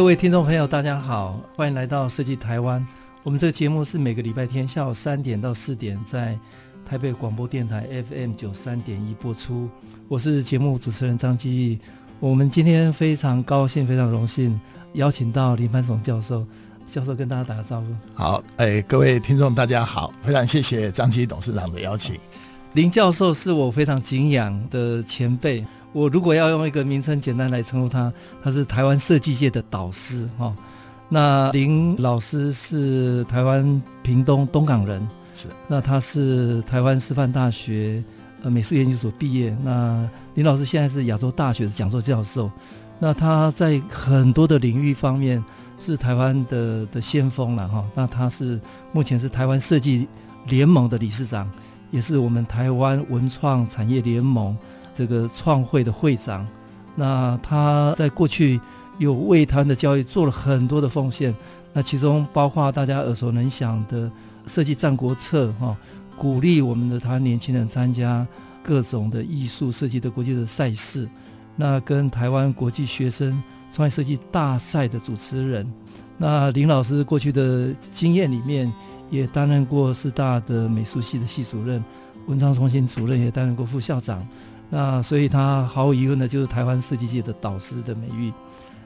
各位听众朋友，大家好，欢迎来到设计台湾。我们这个节目是每个礼拜天下午三点到四点在台北广播电台 FM 九三点一播出。我是节目主持人张基义。我们今天非常高兴，非常荣幸邀请到林潘松教授。教授跟大家打个招呼。好，哎，各位听众大家好，非常谢谢张基义董事长的邀请。林教授是我非常敬仰的前辈。我如果要用一个名称简单来称呼他，他是台湾设计界的导师哈。那林老师是台湾屏东东港人，是。那他是台湾师范大学呃美术研究所毕业。那林老师现在是亚洲大学的讲座教授。那他在很多的领域方面是台湾的的先锋了哈。那他是目前是台湾设计联盟的理事长，也是我们台湾文创产业联盟。这个创会的会长，那他在过去有为台湾的教育做了很多的奉献，那其中包括大家耳熟能详的设计战国策哈，鼓励我们的台湾年轻人参加各种的艺术设计的国际的赛事，那跟台湾国际学生创业设计大赛的主持人，那林老师过去的经验里面也担任过师大的美术系的系主任，文创中心主任，也担任过副校长。那所以他毫无疑问的就是台湾设计界的导师的美誉。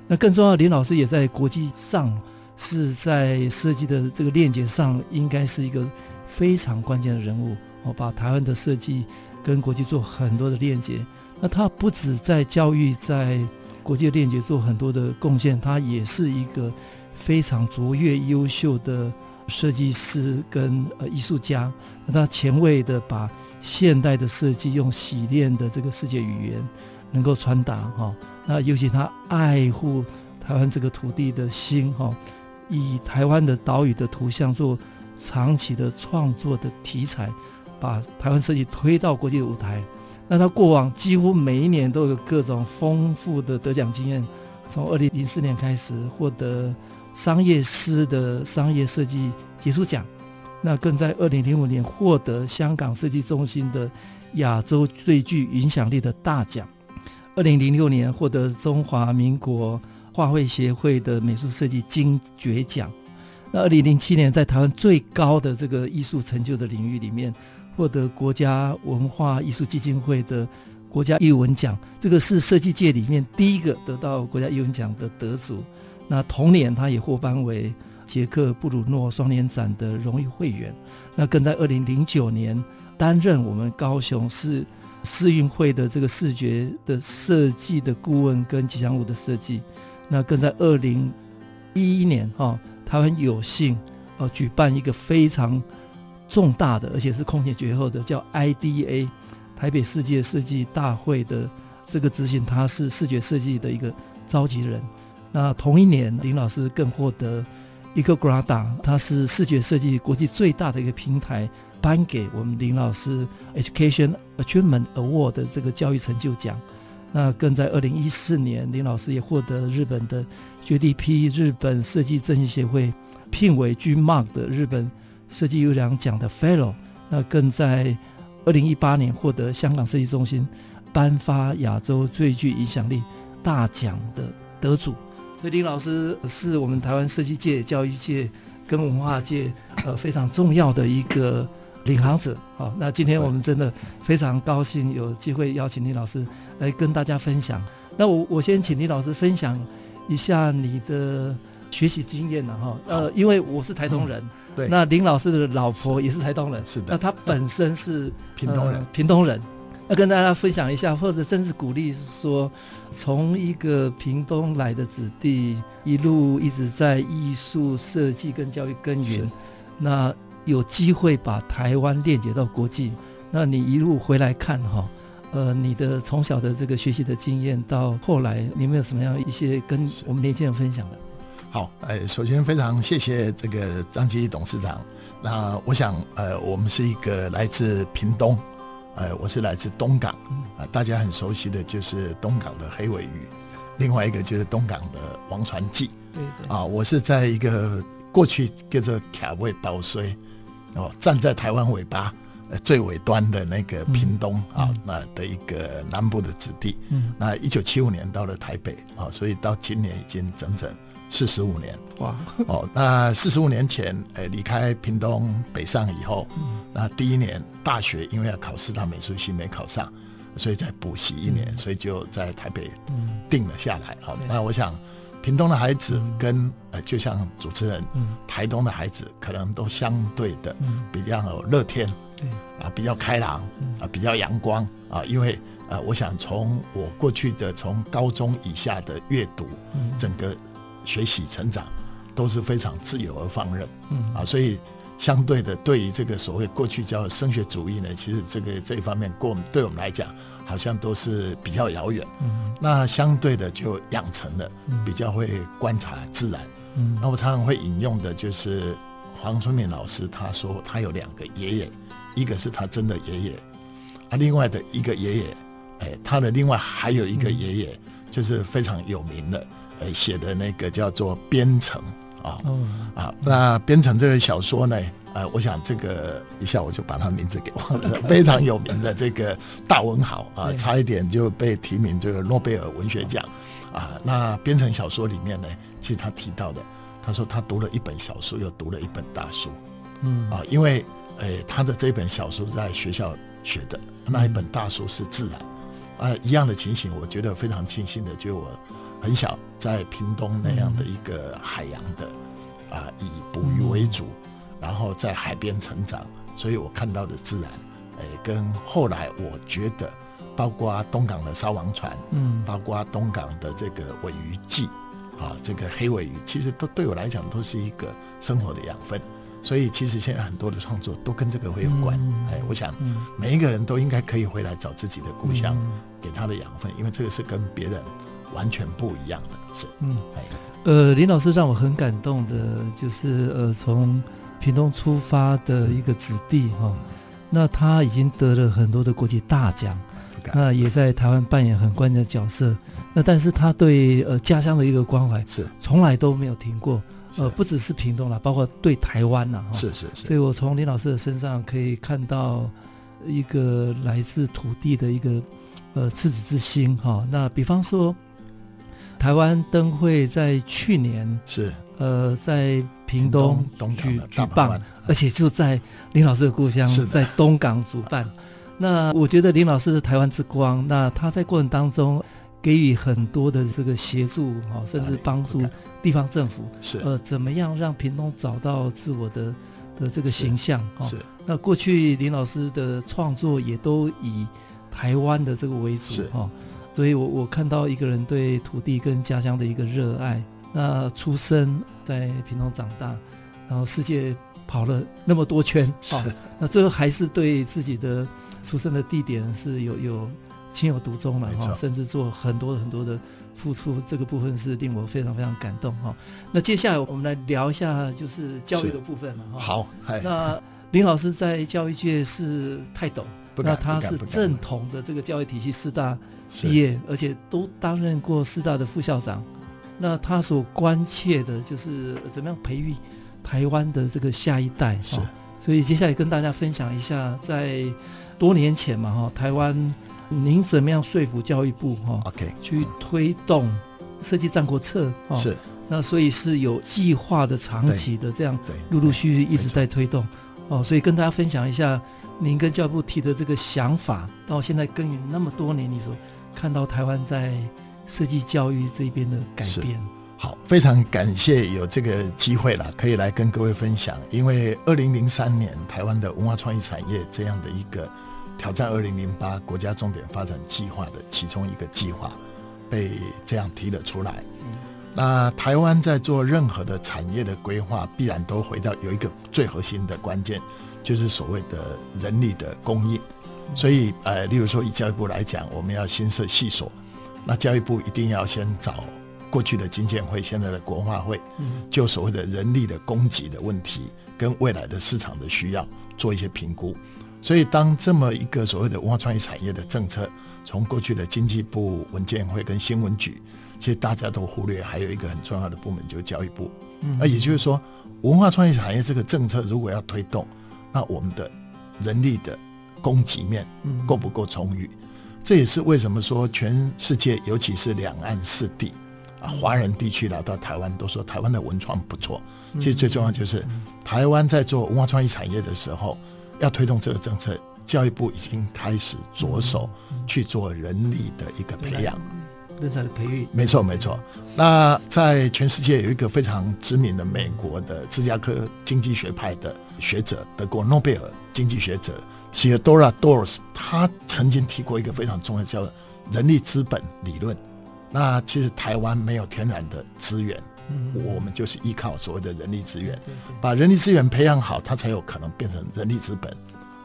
那更重要，林老师也在国际上是在设计的这个链接上，应该是一个非常关键的人物。哦，把台湾的设计跟国际做很多的链接。那他不止在教育，在国际的链接做很多的贡献，他也是一个非常卓越、优秀的设计师跟呃艺术家。那他前卫的把。现代的设计用洗练的这个世界语言，能够传达哈。那尤其他爱护台湾这个土地的心哈，以台湾的岛屿的图像做长期的创作的题材，把台湾设计推到国际舞台。那他过往几乎每一年都有各种丰富的得奖经验，从二零零四年开始获得商业师的商业设计杰出奖。那更在二零零五年获得香港设计中心的亚洲最具影响力的大奖，二零零六年获得中华民国画会协会的美术设计金爵奖，那二零零七年在台湾最高的这个艺术成就的领域里面，获得国家文化艺术基金会的国家艺文奖，这个是设计界里面第一个得到国家艺文奖的得主。那同年他也获颁为。捷克布鲁诺双年展的荣誉会员，那更在二零零九年担任我们高雄市市运会的这个视觉的设计的顾问跟吉祥物的设计，那更在二零一一年哈，他很有幸呃举办一个非常重大的，而且是空前绝后的叫 IDA 台北世界设计大会的这个执行，他是视觉设计的一个召集人。那同一年，林老师更获得。EcoGrada，它是视觉设计国际最大的一个平台，颁给我们林老师 Education Achievement Award 的这个教育成就奖。那更在二零一四年，林老师也获得日本的 JDP 日本设计振兴协会聘为 G Mark 的日本设计优良奖的 Fellow。那更在二零一八年获得香港设计中心颁发亚洲最具影响力大奖的得主。所以林老师是我们台湾设计界、教育界跟文化界呃非常重要的一个领航者。好，那今天我们真的非常高兴有机会邀请林老师来跟大家分享。那我我先请林老师分享一下你的学习经验了哈。呃，因为我是台东人，对，那林老师的老婆也是台东人，是的，那他本身是屏东人，屏东人。要跟大家分享一下，或者甚至鼓励说，从一个屏东来的子弟，一路一直在艺术设计跟教育耕耘，那有机会把台湾链接到国际。那你一路回来看哈，呃，你的从小的这个学习的经验，到后来你有没有什么样一些跟我们年轻人分享的？好，呃，首先非常谢谢这个张基董事长。那我想，呃，我们是一个来自屏东，呃，我是来自东港，啊、呃，大家很熟悉的就是东港的黑尾鱼，另外一个就是东港的王传记。对对。啊、呃，我是在一个过去叫做卡位包水，哦，站在台湾尾巴。最尾端的那个屏东、嗯、啊，那的一个南部的子弟，嗯，那一九七五年到了台北啊，所以到今年已经整整四十五年。哇。哦。那四十五年前，呃，离开屏东北上以后，嗯，那第一年大学因为要考四大美术系没考上，所以再补习一年、嗯，所以就在台北定了下来。好、嗯，那我想。屏东的孩子跟呃，就像主持人，台东的孩子可能都相对的比较乐天，啊，比较开朗，啊，比较阳光啊，因为呃，我想从我过去的从高中以下的阅读，整个学习成长都是非常自由而放任，嗯。啊，所以相对的，对于这个所谓过去叫升学主义呢，其实这个这一方面，过我们对我们来讲。好像都是比较遥远，嗯，那相对的就养成了比较会观察自然，嗯，那我常常会引用的就是黄春明老师，他说他有两个爷爷，一个是他真的爷爷，啊，另外的一个爷爷，哎，他的另外还有一个爷爷，就是非常有名的，呃，写的那个叫做《编程》啊，啊，那《编程》这个小说呢？呃，我想这个一下我就把他名字给忘了，非常有名的这个大文豪啊，差一点就被提名这个诺贝尔文学奖啊。那编程小说里面呢，其实他提到的，他说他读了一本小说，又读了一本大书，嗯啊，因为呃他的这本小说在学校学的，那一本大书是自然啊，一样的情形，我觉得非常庆幸的，就我很小在屏东那样的一个海洋的啊，以捕鱼为主。然后在海边成长，所以我看到的自然，哎，跟后来我觉得，包括东港的烧王船，嗯，包括东港的这个尾鱼祭，啊，这个黑尾鱼，其实都对我来讲都是一个生活的养分。所以其实现在很多的创作都跟这个会有关。哎，我想每一个人都应该可以回来找自己的故乡，给他的养分，因为这个是跟别人完全不一样的。是，嗯，哎，呃，林老师让我很感动的，就是呃，从屏东出发的一个子弟哈，那他已经得了很多的国际大奖，那也在台湾扮演很关键的角色。那但是他对呃家乡的一个关怀是从来都没有停过，呃，不只是屏东了，包括对台湾呐，是是是。所以我从林老师的身上可以看到一个来自土地的一个呃赤子之心哈。那比方说，台湾灯会在去年是呃在。屏东举举办，而且就在林老师的故乡，在东港主办。那我觉得林老师是台湾之光。那他在过程当中给予很多的这个协助，哈，甚至帮助地方政府，是呃，怎么样让屏东找到自我的的这个形象？哈，是。那过去林老师的创作也都以台湾的这个为主，哈。所以我我看到一个人对土地跟家乡的一个热爱。那出生在屏东长大，然后世界跑了那么多圈，好，那最后还是对自己的出生的地点是有有情有独钟了哈，甚至做很多很多的付出，这个部分是令我非常非常感动哈。那接下来我们来聊一下就是教育的部分嘛哈。好，那林老师在教育界是泰斗，那他是正统的这个教育体系师大毕业，而且都担任过师大的副校长。那他所关切的就是怎么样培育台湾的这个下一代，是，所以接下来跟大家分享一下，在多年前嘛，哈，台湾您怎么样说服教育部，哈，OK，去推动设计战国策，是，那所以是有计划的、长期的这样，陆陆续续一直在推动，哦，所以跟大家分享一下您跟教育部提的这个想法，到现在耕耘那么多年，你说看到台湾在。设计教育这边的改变，好，非常感谢有这个机会了，可以来跟各位分享。因为二零零三年台湾的文化创意产业这样的一个挑战二零零八国家重点发展计划的其中一个计划被这样提了出来。嗯、那台湾在做任何的产业的规划，必然都回到有一个最核心的关键，就是所谓的人力的供应。所以呃，例如说以教育部来讲，我们要新设系所，那教育部一定要先找过去的经建会、现在的国化会，就所谓的人力的供给的问题跟未来的市场的需要做一些评估。所以当这么一个所谓的文化创意产业的政策，从过去的经济部、文建会跟新闻局，其实大家都忽略，还有一个很重要的部门就是教育部。那也就是说，文化创意产业这个政策如果要推动，那我们的人力的供给面够不够充裕？这也是为什么说全世界，尤其是两岸四地啊，华人地区来到台湾都说台湾的文创不错。其实最重要就是台湾在做文化创意产业的时候，要推动这个政策，教育部已经开始着手去做人力的一个培养。人才的培育，没错没错。那在全世界有一个非常知名的美国的芝加哥经济学派的学者，得过诺贝尔经济学者 Theodore Dors，他曾经提过一个非常重要的叫人力资本理论。那其实台湾没有天然的资源，我们就是依靠所谓的人力资源，把人力资源培养好，它才有可能变成人力资本。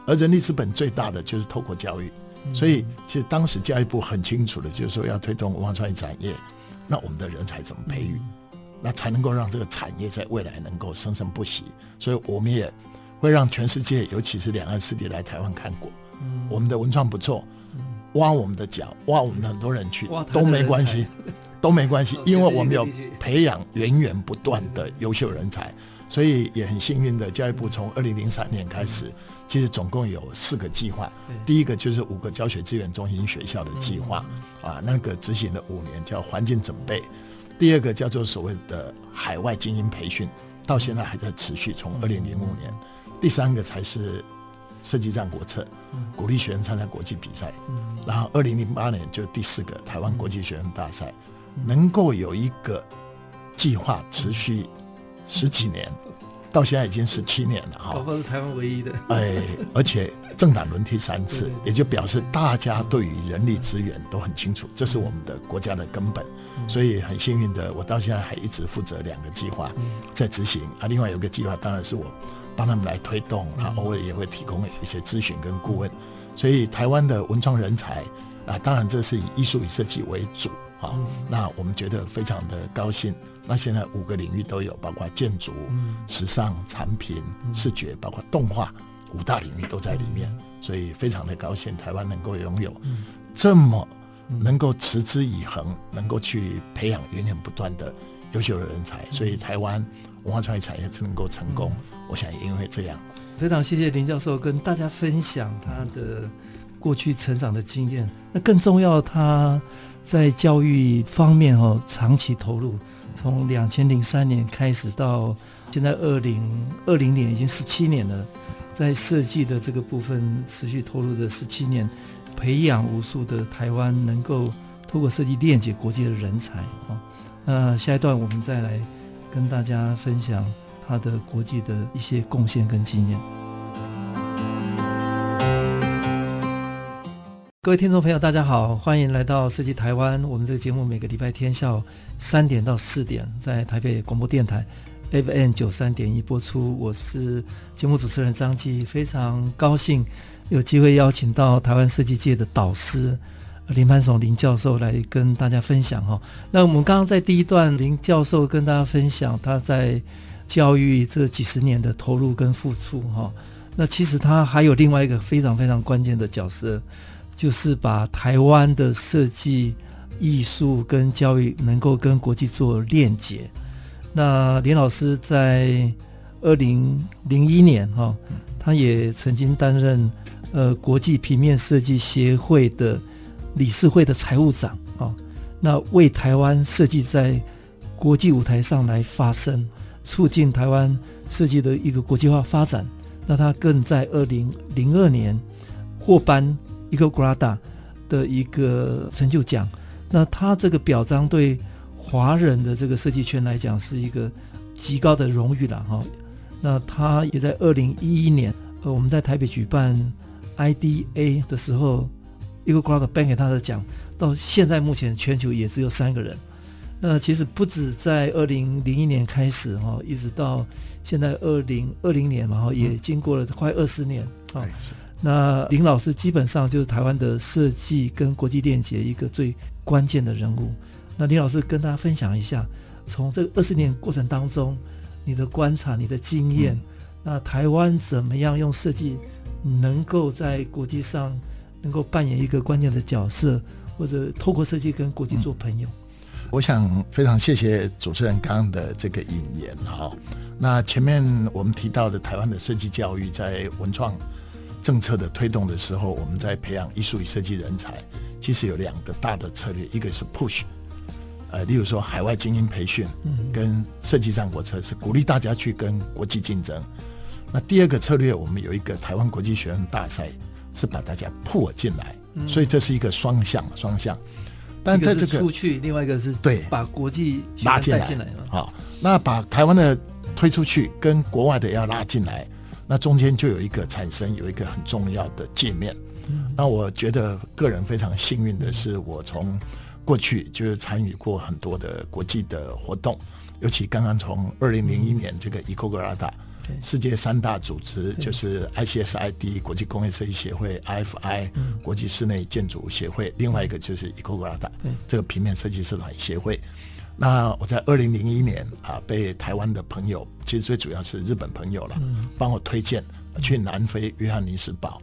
而人力资本最大的就是透过教育。所以，其实当时教育部很清楚的，就是说要推动文化创意产业，那我们的人才怎么培育，那才能够让这个产业在未来能够生生不息。所以，我们也会让全世界，尤其是两岸四地来台湾看过，我们的文创不错，挖我们的脚，挖我们的很多人去都没关系，都没关系，因为我们有培养源源不断的优秀人才。所以也很幸运的，教育部从二零零三年开始，其实总共有四个计划。第一个就是五个教学资源中心学校的计划，啊，那个执行了五年，叫环境准备。第二个叫做所谓的海外精英培训，到现在还在持续，从二零零五年。第三个才是设计战国策，鼓励学生参加国际比赛。然后二零零八年就第四个台湾国际学生大赛，能够有一个计划持续。十几年，到现在已经十七年了哈。宝宝是台湾唯一的。哎，而且政党轮替三次，也就表示大家对于人力资源都很清楚，这是我们的国家的根本。所以很幸运的，我到现在还一直负责两个计划在执行啊。另外有个计划，当然是我帮他们来推动，啊，偶尔也会提供一些咨询跟顾问。所以台湾的文创人才啊，当然这是以艺术与设计为主。好，那我们觉得非常的高兴。那现在五个领域都有，包括建筑、时尚、产品、视觉，包括动画，五大领域都在里面，所以非常的高兴，台湾能够拥有这么能够持之以恒，能够去培养源源不断的优秀的人才，所以台湾文化创意产业才能够成功。我想也因为这样，非常谢谢林教授跟大家分享他的过去成长的经验。那更重要，他。在教育方面哦，长期投入，从两千零三年开始到现在二零二零年，已经十七年了。在设计的这个部分持续投入的十七年，培养无数的台湾能够透过设计链接国际的人才啊。那下一段我们再来跟大家分享他的国际的一些贡献跟经验。各位听众朋友，大家好，欢迎来到设计台湾。我们这个节目每个礼拜天下午三点到四点，在台北广播电台 FM 九三点一播出。我是节目主持人张继，非常高兴有机会邀请到台湾设计界的导师林攀松林教授来跟大家分享哈。那我们刚刚在第一段，林教授跟大家分享他在教育这几十年的投入跟付出哈。那其实他还有另外一个非常非常关键的角色。就是把台湾的设计、艺术跟教育能够跟国际做链接。那林老师在二零零一年哈，他也曾经担任呃国际平面设计协会的理事会的财务长啊。那为台湾设计在国际舞台上来发声，促进台湾设计的一个国际化发展。那他更在二零零二年获颁。一个 Grada 的一个成就奖，那他这个表彰对华人的这个设计圈来讲是一个极高的荣誉了哈。那他也在二零一一年，呃，我们在台北举办 IDA 的时候，一个 Grada 颁给他的奖，到现在目前全球也只有三个人。那其实不止在二零零一年开始哈，一直到现在二零二零年嘛哈，也经过了快二十年啊。那林老师基本上就是台湾的设计跟国际链接一个最关键的人物。那林老师跟大家分享一下，从这二十年过程当中，你的观察、你的经验，嗯、那台湾怎么样用设计能够在国际上能够扮演一个关键的角色，或者透过设计跟国际做朋友？嗯我想非常谢谢主持人刚刚的这个引言哈。那前面我们提到的台湾的设计教育，在文创政策的推动的时候，我们在培养艺术与设计人才，其实有两个大的策略，一个是 push，呃，例如说海外精英培训，跟设计战国策是鼓励大家去跟国际竞争。那第二个策略，我们有一个台湾国际学院大赛，是把大家 pull 进来，所以这是一个双向双向。但在这个出去，另外一个是对把国际拉进来了。好，那把台湾的推出去，跟国外的要拉进来，那中间就有一个产生有一个很重要的界面。那我觉得个人非常幸运的是，我从过去就是参与过很多的国际的活动，尤其刚刚从二零零一年这个 EcoGrada。世界三大组织就是 ICSID 国际工业设计协会、IFI 国际室内建筑协会，另外一个就是 EcoGrada 这个平面设计社团协会。那我在二零零一年啊，被台湾的朋友，其实最主要是日本朋友了，帮我推荐去南非约翰尼斯堡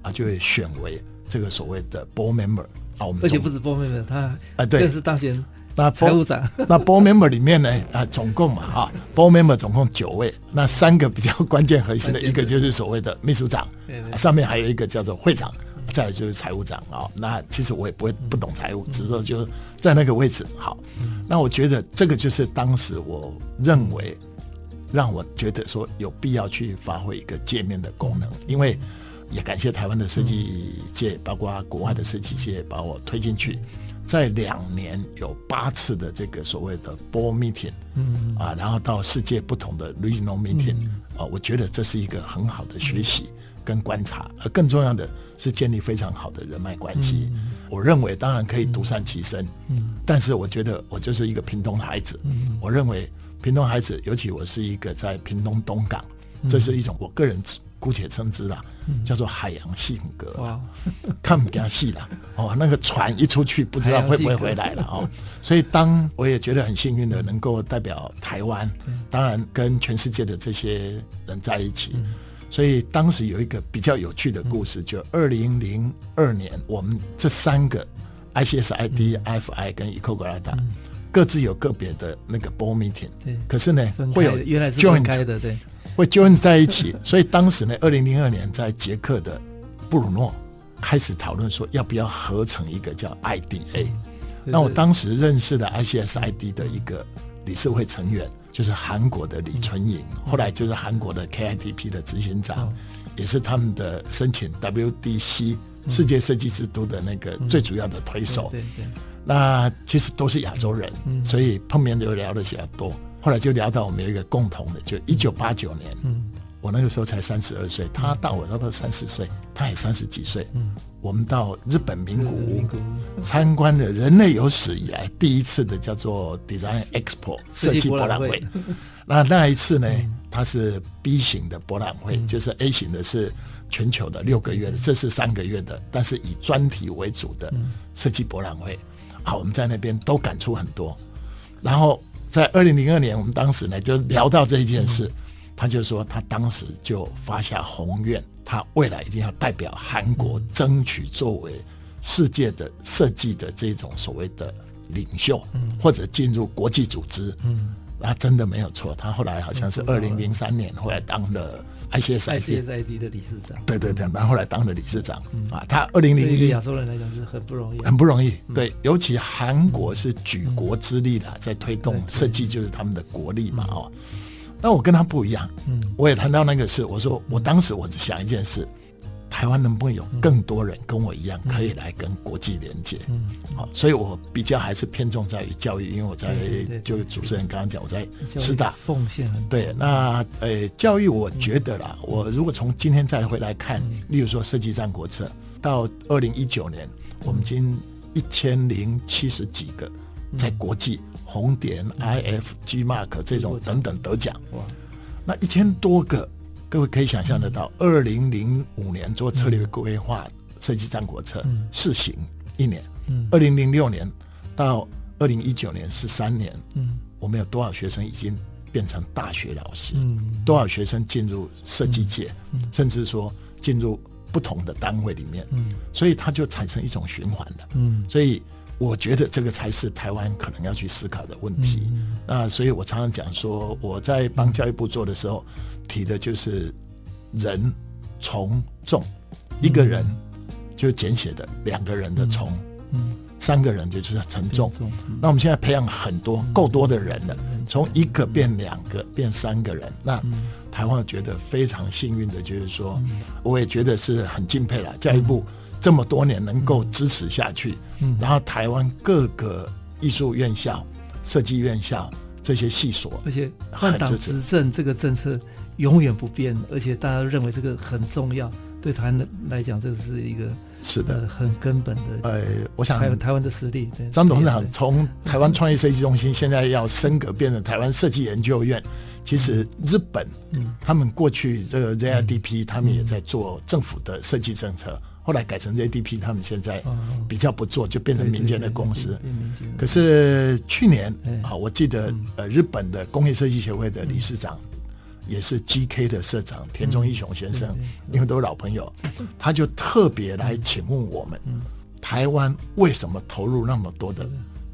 啊，就会选为这个所谓的 Board Member 啊。我们而且不止 Board Member，他啊对，更是当选。那财务长，那 board member 里面呢啊，总共嘛啊，board member 总共九位，那三个比较关键核心的，一个就是所谓的秘书长，上面还有一个叫做会长，再来就是财务长啊。那其实我也不会不懂财务，只是说就在那个位置好。那我觉得这个就是当时我认为让我觉得说有必要去发挥一个界面的功能，因为也感谢台湾的设计界，包括国外的设计界把我推进去。在两年有八次的这个所谓的 board meeting，嗯啊，然后到世界不同的 regional meeting，啊，我觉得这是一个很好的学习跟观察，而更重要的是建立非常好的人脉关系。我认为当然可以独善其身，嗯，但是我觉得我就是一个屏东的孩子，嗯，我认为屏东孩子，尤其我是一个在屏东东港，这是一种我个人。姑且称之啦，叫做海洋性格。哇，看不见戏了哦，那个船一出去，不知道会不会回来了 哦。所以，当我也觉得很幸运的能够代表台湾，当然跟全世界的这些人在一起。所以当时有一个比较有趣的故事，就二零零二年，我们这三个 ICSID、IFI 跟 EcoGrada 各自有个别的那个 board meeting。对，可是呢，会有原来是分开的，对。会 join 在一起，所以当时呢，二零零二年在捷克的布鲁诺开始讨论说要不要合成一个叫 IDA。那我当时认识的 ICSID 的一个理事会成员就是韩国的李纯颖，后来就是韩国的 KITP 的执行长，也是他们的申请 WDC 世界设计之都的那个最主要的推手。那其实都是亚洲人，所以碰面就聊的比较多。后来就聊到我们有一个共同的，就一九八九年，嗯，我那个时候才三十二岁，他大我差不多三十岁，他也三十几岁，嗯，我们到日本名古屋参观了人类有史以来第一次的叫做 Design Expo 设计博览会。那那一次呢，它是 B 型的博览会，就是 A 型的是全球的六个月的，这是三个月的，但是以专题为主的设计博览会。啊，我们在那边都感触很多，然后。在二零零二年，我们当时呢就聊到这一件事，他就说他当时就发下宏愿，他未来一定要代表韩国争取作为世界的设计的这种所谓的领袖，或者进入国际组织。嗯，那真的没有错，他后来好像是二零零三年后来当了。ICSID 的理事长，对对对，然后后来当了理事长。啊。他二零零一亚洲人来讲是很不容易，很不容易。对，尤其韩国是举国之力的，在推动设计，就是他们的国力嘛。哦，那我跟他不一样，嗯，我也谈到那个事，我说我当时我只想一件事。台湾能不能有更多人跟我一样可以来跟国际连接？嗯，好，所以我比较还是偏重在于教育，因为我在就主持人刚刚讲，我在师大奉献。对，那呃，教育我觉得啦，我如果从今天再回来看，例如说设计战国策，到二零一九年，我们已经一千零七十几个在国际红点、IF、G Mark 这种等等得奖。哇，那一千多个，各位可以想象得到，二零零五年做策略规划设计战国策试行一年，二零零六年到二零一九年十三年，我们有多少学生已经变成大学老师？多少学生进入设计界，甚至说进入。不同的单位里面，嗯，所以它就产生一种循环了，嗯，所以我觉得这个才是台湾可能要去思考的问题。嗯、那所以我常常讲说，我在帮教育部做的时候，提的就是人从众，一个人就简写的两个人的从，嗯，三个人就就是沉重。那我们现在培养很多够多的人了，从一个变两个变三个人，那。台湾觉得非常幸运的，就是说，我也觉得是很敬佩了。教育部这么多年能够支持下去，嗯然后台湾各个艺术院校、设计院校这些系所，而且换党执政这个政策永远不变，而且大家都认为这个很重要，对台湾来讲，这是一个是的很根本的。呃，我想还有台湾的实力。张董事长从台湾创意设计中心现在要升格变成台湾设计研究院。其实日本，嗯他们过去这个 ZIDP，他们也在做政府的设计政策，后来改成 ZDP，他们现在比较不做，就变成民间的公司。可是去年啊，我记得呃，日本的工业设计协会的理事长，也是 GK 的社长田中一雄先生，因为都是老朋友，他就特别来请问我们，台湾为什么投入那么多的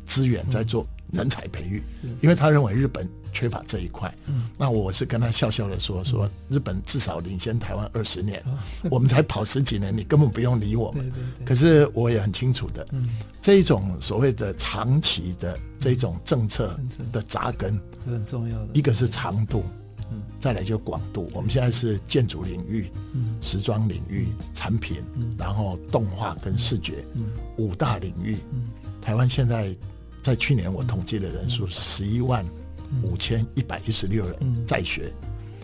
资源在做人才培育？因为他认为日本。缺乏这一块，嗯，那我是跟他笑笑的说，说日本至少领先台湾二十年，我们才跑十几年，你根本不用理我们。可是我也很清楚的，这种所谓的长期的这种政策的扎根很重要的，一个是长度，再来就广度。我们现在是建筑领域、时装领域、产品，然后动画跟视觉，五大领域。台湾现在在去年我统计的人数十一万。五千一百一十六人在学，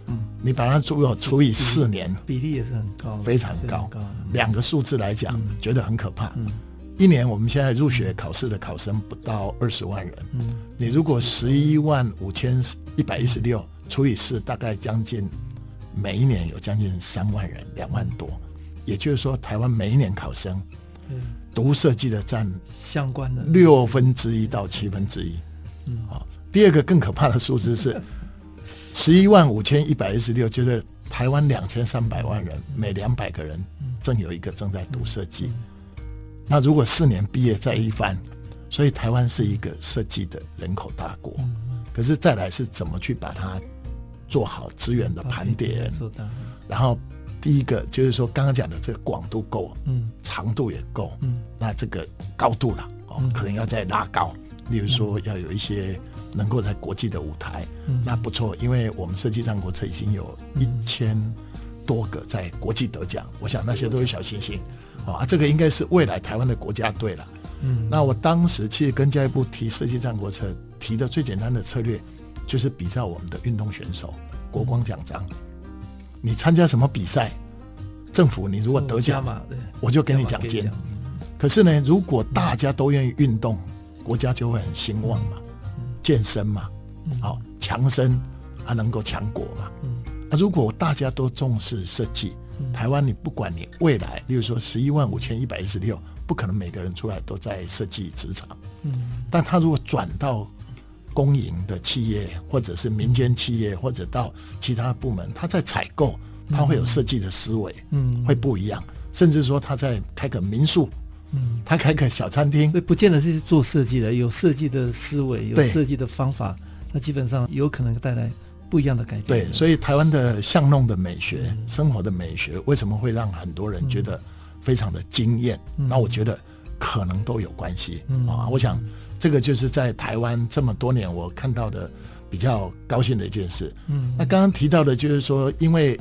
嗯，你把它除除以四年，比例也是很高，非常高。两个数字来讲，觉得很可怕。一年我们现在入学考试的考生不到二十万人，你如果十一万五千一百一十六除以四，大概将近每一年有将近三万人，两万多。也就是说，台湾每一年考生，读设计的占相关的。六分之一到七分之一，嗯，好。第二个更可怕的数字是十一万五千一百一十六，就是台湾两千三百万人，每两百个人正有一个正在读设计。那如果四年毕业再一番，所以台湾是一个设计的人口大国。可是再来是怎么去把它做好资源的盘点？然后第一个就是说刚刚讲的这个广度够，嗯，长度也够，嗯，那这个高度了哦，可能要再拉高，例如说要有一些。能够在国际的舞台，嗯、那不错，因为我们设计战国策已经有一千多个在国际得奖，嗯、我想那些都是小星星，嗯、啊，这个应该是未来台湾的国家队了。嗯，那我当时其实跟教育部提设计战国策，提的最简单的策略就是比照我们的运动选手国光奖章，嗯、你参加什么比赛，政府你如果得奖，我就给你奖金。可是呢，如果大家都愿意运动，国家就会很兴旺嘛。健身嘛，好强身还能够强国嘛。那如果大家都重视设计，台湾你不管你未来，例如说十一万五千一百一十六，不可能每个人出来都在设计职场。嗯但他如果转到公营的企业，或者是民间企业，或者到其他部门，他在采购，他会有设计的思维，嗯，会不一样。甚至说他在开个民宿。嗯，他开个小餐厅，不见得是做设计的，有设计的思维，有设计的方法，那基本上有可能带来不一样的改变。对，所以台湾的巷弄的美学、嗯、生活的美学，为什么会让很多人觉得非常的惊艳？嗯、那我觉得可能都有关系、嗯、啊。我想这个就是在台湾这么多年我看到的比较高兴的一件事。嗯，那刚刚提到的就是说，因为。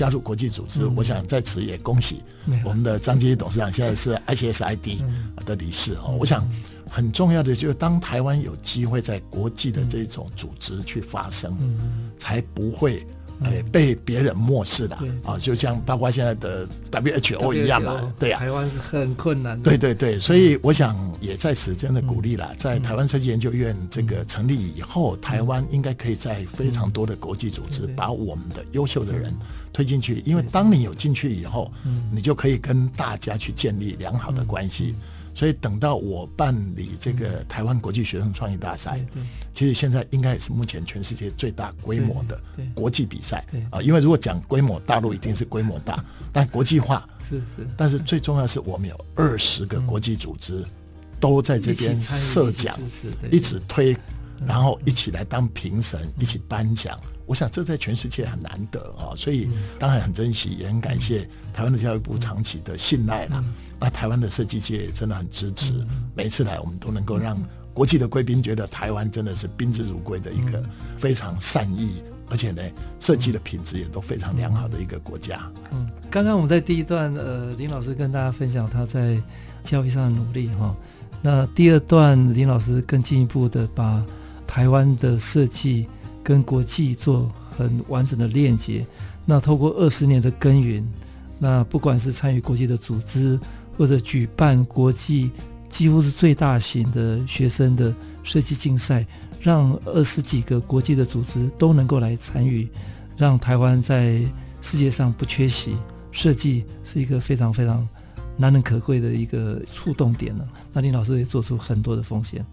加入国际组织，嗯、我想在此也恭喜我们的张基董事长，现在是 ICSID 的理事哦。嗯、我想很重要的就是，当台湾有机会在国际的这种组织去发声，嗯、才不会哎被别人漠视了啊，就像包括现在的 WHO 一样嘛，对呀，台湾是很困难的。对对对，所以我想也在此真的鼓励了，在台湾设计研究院这个成立以后，台湾应该可以在非常多的国际组织把我们的优秀的人推进去，因为当你有进去以后，你就可以跟大家去建立良好的关系。所以等到我办理这个台湾国际学生创意大赛，其实现在应该也是目前全世界最大规模的国际比赛啊。因为如果讲规模，大陆一定是规模大，但国际化是是。但是最重要是我们有二十个国际组织都在这边设奖，一直推，然后一起来当评审，一起颁奖。我想这在全世界很难得啊，所以当然很珍惜，也很感谢台湾的教育部长期的信赖了。那台湾的设计界也真的很支持，每一次来我们都能够让国际的贵宾觉得台湾真的是宾至如归的一个非常善意，而且呢设计的品质也都非常良好的一个国家。嗯，刚刚我们在第一段呃林老师跟大家分享他在教育上的努力哈，那第二段林老师更进一步的把台湾的设计跟国际做很完整的链接，那透过二十年的耕耘，那不管是参与国际的组织。或者举办国际几乎是最大型的学生的设计竞赛，让二十几个国际的组织都能够来参与，让台湾在世界上不缺席。设计是一个非常非常难能可贵的一个触动点了。那林老师也做出很多的奉献。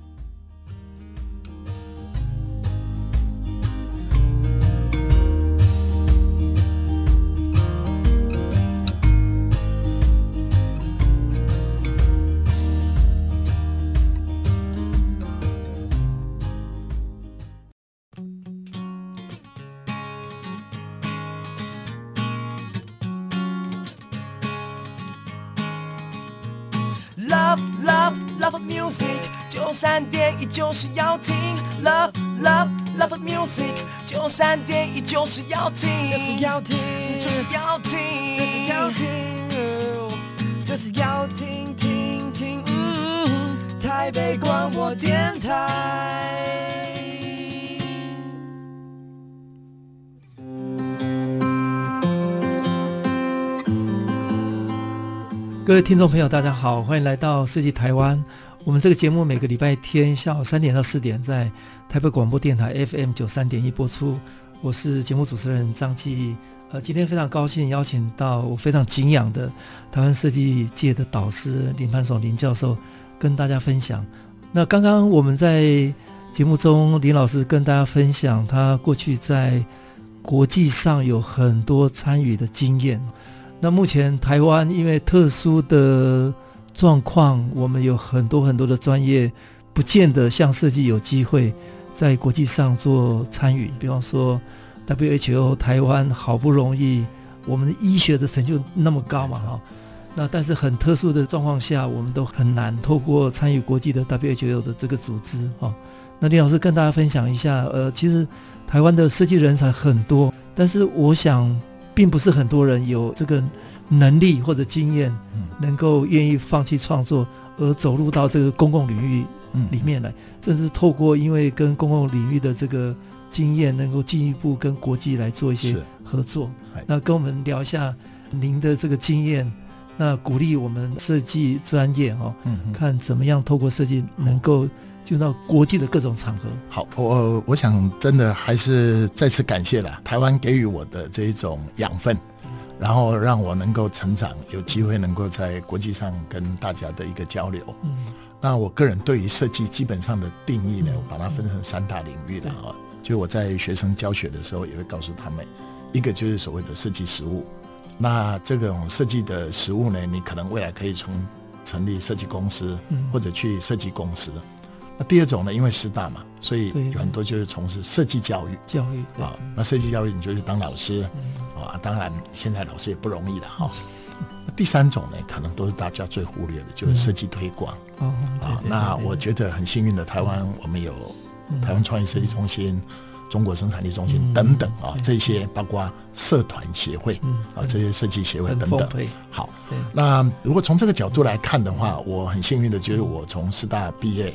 就是要听，就是要听，就是要听，就是要听，就是要听听听，嗯，台北广播电台。各位听众朋友，大家好，欢迎来到设计台湾。我们这个节目每个礼拜天下午三点到四点在台北广播电台 FM 九三点一播出。我是节目主持人张继。呃，今天非常高兴邀请到我非常敬仰的台湾设计界的导师林磐耸林教授跟大家分享。那刚刚我们在节目中，林老师跟大家分享他过去在国际上有很多参与的经验。那目前台湾因为特殊的状况，我们有很多很多的专业，不见得像设计有机会在国际上做参与。比方说，WHO 台湾好不容易，我们的医学的成就那么高嘛，哈。那但是很特殊的状况下，我们都很难透过参与国际的 WHO 的这个组织，哈。那李老师跟大家分享一下，呃，其实台湾的设计人才很多，但是我想，并不是很多人有这个。能力或者经验，能够愿意放弃创作而走入到这个公共领域里面来，甚至透过因为跟公共领域的这个经验，能够进一步跟国际来做一些合作。那跟我们聊一下您的这个经验，那鼓励我们设计专业哦，嗯看怎么样透过设计能够进到国际的各种场合。好，我我想真的还是再次感谢了台湾给予我的这一种养分。然后让我能够成长，有机会能够在国际上跟大家的一个交流。嗯，那我个人对于设计基本上的定义呢，我把它分成三大领域了哈。就我在学生教学的时候，也会告诉他们，一个就是所谓的设计实务。那这种设计的实务呢，你可能未来可以从成立设计公司，或者去设计公司。那第二种呢，因为师大嘛，所以有很多就是从事设计教育。教育啊，那设计教育你就去当老师。啊，当然，现在老师也不容易了哈。那第三种呢，可能都是大家最忽略的，就是设计推广。哦，啊，那我觉得很幸运的，台湾我们有台湾创意设计中心、中国生产力中心等等啊，这些包括社团协会啊，这些设计协会等等。好，那如果从这个角度来看的话，我很幸运的就是我从师大毕业，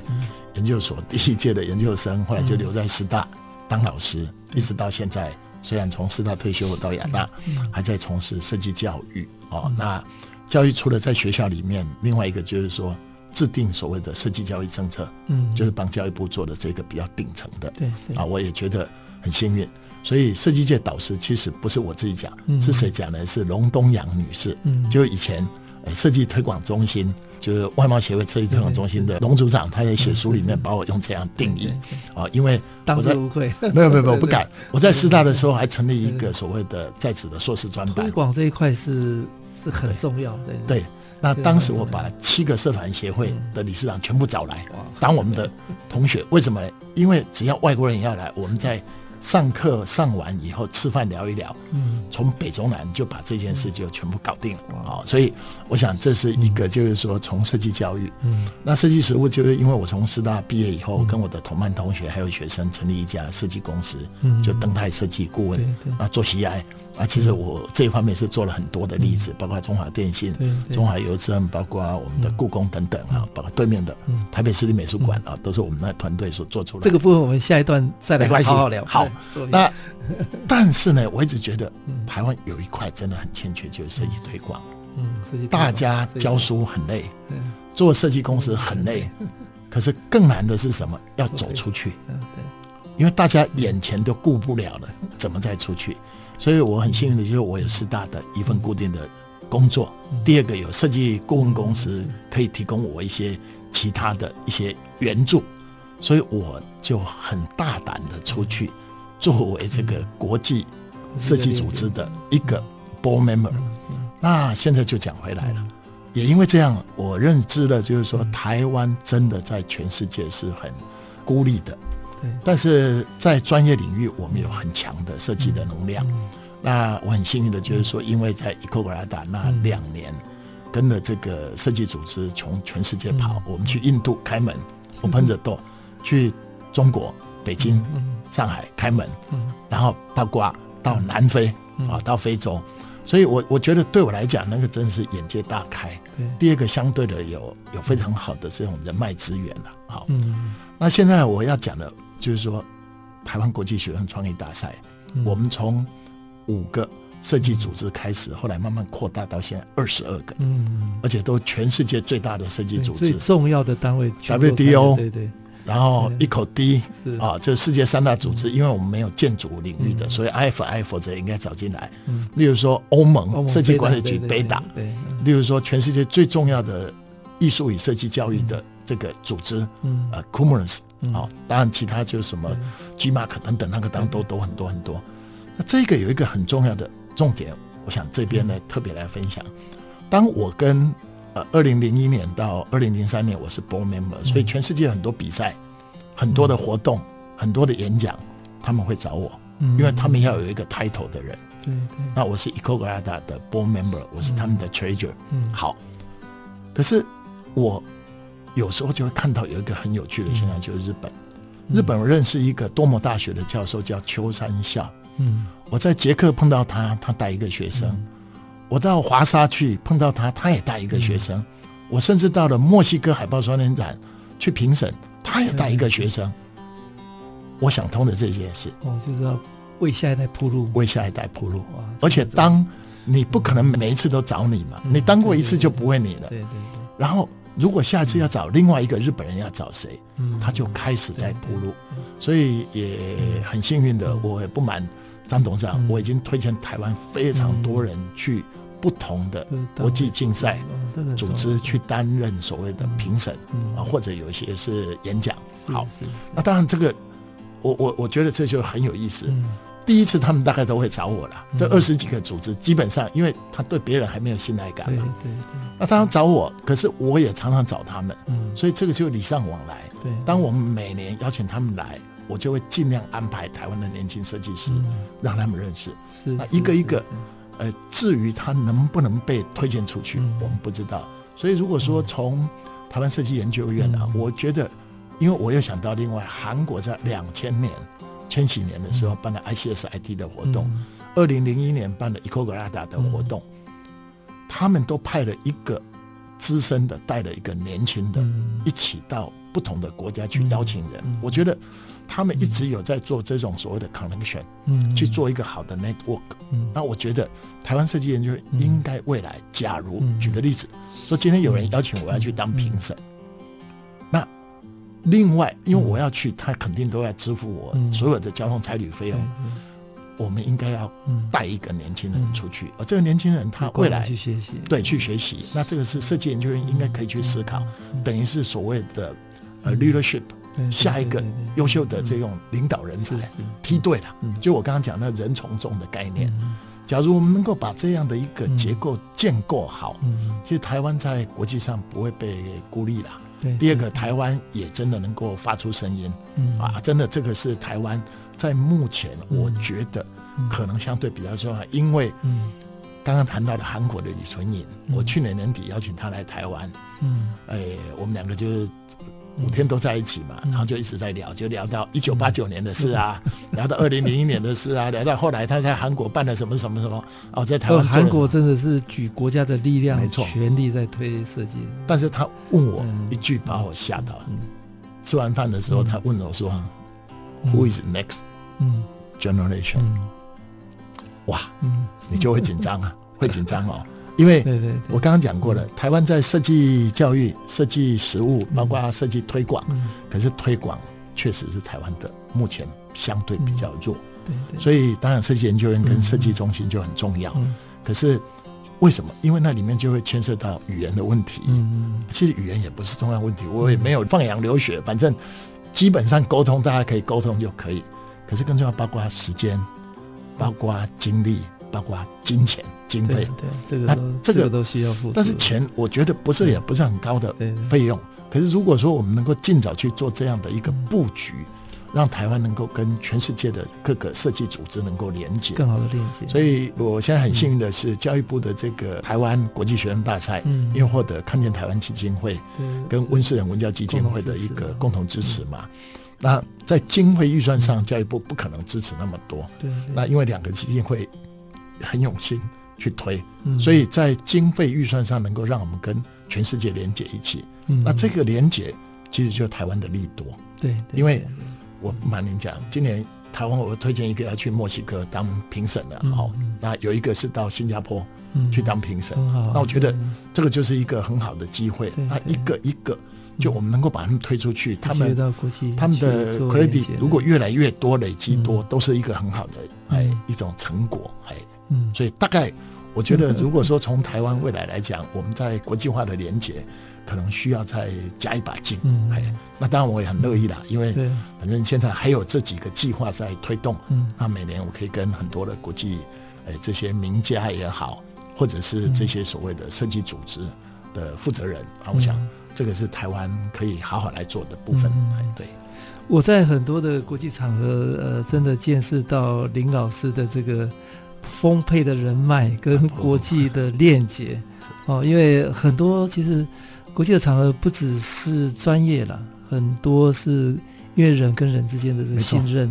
研究所第一届的研究生，后来就留在师大当老师，一直到现在。虽然从师大退休到亚大，还在从事设计教育哦。那教育除了在学校里面，另外一个就是说制定所谓的设计教育政策，嗯，就是帮教育部做的这个比较顶层的，对啊，我也觉得很幸运。所以设计界导师其实不是我自己讲，是谁讲呢？是龙东阳女士，就以前。设计推广中心就是外贸协会设计推广中心的龙组长，他也写书里面把我用这样定义啊，因为我在没有没有没有 不敢，我在师大的时候还成立一个所谓的在职的硕士专班。推广这一块是是很重要的。对，那当时我把七个社团协会的理事长全部找来当我们的同学，为什么呢？因为只要外国人要来，我们在。上课上完以后，吃饭聊一聊，嗯，从北中南就把这件事就全部搞定了。啊！所以我想这是一个，就是说从设计教育，嗯，那设计实务就是因为我从师大毕业以后，跟我的同班同学还有学生成立一家设计公司，嗯，就登泰设计顾问，啊，做 CI。啊，其实我这一方面是做了很多的例子，嗯、包括中华电信、中华邮政，包括我们的故宫等等啊，嗯、包括对面的台北市立美术馆啊，嗯、都是我们那团队所做出来的。这个部分我们下一段再来好好聊。好，那 但是呢，我一直觉得台湾有一块真的很欠缺，就是设计推广。嗯，大家教书很累，做设计公司很累，可是更难的是什么？要走出去。嗯，对，因为大家眼前都顾不了了，怎么再出去？所以我很幸运的就是我有师大的一份固定的工作，第二个有设计顾问公司可以提供我一些其他的一些援助，所以我就很大胆的出去作为这个国际设计组织的一个 board member。那现在就讲回来了，也因为这样，我认知了就是说台湾真的在全世界是很孤立的。但是在专业领域，我们有很强的设计的能量。那我很幸运的就是说，因为在 EcoGrada 那两年，跟着这个设计组织从全世界跑，我们去印度开门，Open the door，去中国北京、上海开门，然后包括到南非啊，到非洲。所以我我觉得对我来讲，那个真是眼界大开。第二个相对的有有非常好的这种人脉资源了。好，那现在我要讲的。就是说，台湾国际学生创意大赛，嗯、我们从五个设计组织开始，后来慢慢扩大到现在二十二个，嗯，而且都全世界最大的设计组织，最重要的单位 WDO，对对，然后一口 D 啊，这世界三大组织，因为我们没有建筑领域的，所以 IFI 否则应该找进来。嗯，例如说欧盟设计管理局北打，例如说全世界最重要的艺术与设计教育的这个组织，嗯，呃，CUMULUS 好，当然其他就是什么 GMARK 等等，那个当然都都很多很多。那这个有一个很重要的重点，我想这边呢特别来分享。当我跟呃二零零一年到二零零三年我是 board member，所以全世界很多比赛、很多的活动、很多的演讲，他们会找我，因为他们要有一个 title 的人。对对。那我是 EcoGrada 的 board member，我是他们的 treasurer。嗯。好。可是我。有时候就会看到有一个很有趣的现象，就是日本。日本我认识一个多摩大学的教授叫秋山孝。嗯，我在捷克碰到他，他带一个学生；我到华沙去碰到他，他也带一个学生；我甚至到了墨西哥海报双年展去评审，他也带一个学生。我想通了这件事，哦，就是要为下一代铺路，为下一代铺路。而且当你不可能每一次都找你嘛，你当过一次就不会你了。对对对。然后。如果下次要找另外一个日本人，要找谁？嗯，他就开始在铺路，所以也很幸运的，我也不瞒张董事长，我已经推荐台湾非常多人去不同的国际竞赛组织去担任所谓的评审啊，或者有一些是演讲。好，那当然这个，我我我觉得这就很有意思。第一次他们大概都会找我了，这二十几个组织基本上，因为他对别人还没有信赖感嘛。对对对。那他们找我，可是我也常常找他们。嗯。所以这个就礼尚往来。对。当我们每年邀请他们来，我就会尽量安排台湾的年轻设计师，让他们认识。是。那一个一个，呃，至于他能不能被推荐出去，我们不知道。所以如果说从台湾设计研究院啊，我觉得，因为我又想到另外韩国在两千年。千禧年的时候办了 ICSIT 的活动，二零零一年办了 EcoGrada 的活动，嗯、他们都派了一个资深的带了一个年轻的，一起到不同的国家去邀请人。我觉得他们一直有在做这种所谓的 connection，嗯，去做一个好的 network。嗯，那我觉得台湾设计研究院应该未来，假如嗯。举个例子，说今天有人邀请我要去当评审，那另外因为我要去，他肯定都要支付我所有的交通差旅费用。我们应该要带一个年轻人出去，而这个年轻人他未来去学习，对，去学习。那这个是设计研究院应该可以去思考，等于是所谓的呃 leadership。下一个优秀的这种领导人才。梯队了，就我刚刚讲的人从众的概念。假如我们能够把这样的一个结构建构好，其实台湾在国际上不会被孤立了。第二个，台湾也真的能够发出声音。啊，真的这个是台湾在目前我觉得可能相对比较重要，因为刚刚谈到的韩国的李纯颖，我去年年底邀请他来台湾，嗯，哎，我们两个就是。五天都在一起嘛，然后就一直在聊，就聊到一九八九年的事啊，聊到二零零一年的事啊，聊到后来他在韩国办了什么什么什么哦，在台湾。韩国真的是举国家的力量，没错，全力在推设计。但是他问我一句，把我吓到了。吃完饭的时候，他问我说：“Who is next？” 嗯，generation。哇，嗯，你就会紧张啊，会紧张哦。因为我刚刚讲过了，台湾在设计教育、设计实务，包括设计推广，可是推广确实是台湾的目前相对比较弱。所以当然设计研究院跟设计中心就很重要。可是为什么？因为那里面就会牵涉到语言的问题。其实语言也不是重要问题，我也没有放羊流血，反正基本上沟通大家可以沟通就可以。可是更重要，包括时间，包括精力。包括金钱、经费，对，这个那这个都需要付出。但是钱，我觉得不是也不是很高的费用。可是如果说我们能够尽早去做这样的一个布局，让台湾能够跟全世界的各个设计组织能够连接，更好的连接。所以我现在很幸运的是，教育部的这个台湾国际学生大赛，因为获得看见台湾基金会跟温世仁文教基金会的一个共同支持嘛。那在经费预算上，教育部不可能支持那么多。对，那因为两个基金会。很用心去推，所以在经费预算上能够让我们跟全世界连接一起。那这个连接其实就是台湾的利多。对，因为我不瞒您讲，今年台湾我推荐一个要去墨西哥当评审的，好，那有一个是到新加坡去当评审。那我觉得这个就是一个很好的机会。那一个一个，就我们能够把他们推出去，他们他们的 credit 如果越来越多，累积多，都是一个很好的哎一种成果哎。嗯，所以大概我觉得，如果说从台湾未来来讲，我们在国际化的连接，可能需要再加一把劲。嗯，哎，那当然我也很乐意啦，因为反正现在还有这几个计划在推动。嗯，那每年我可以跟很多的国际，哎，这些名家也好，或者是这些所谓的设计组织的负责人啊，我想这个是台湾可以好好来做的部分。哎，对，我在很多的国际场合，呃，真的见识到林老师的这个。丰沛的人脉跟国际的链接，哦，因为很多其实国际的场合不只是专业啦，很多是因为人跟人之间的这个信任，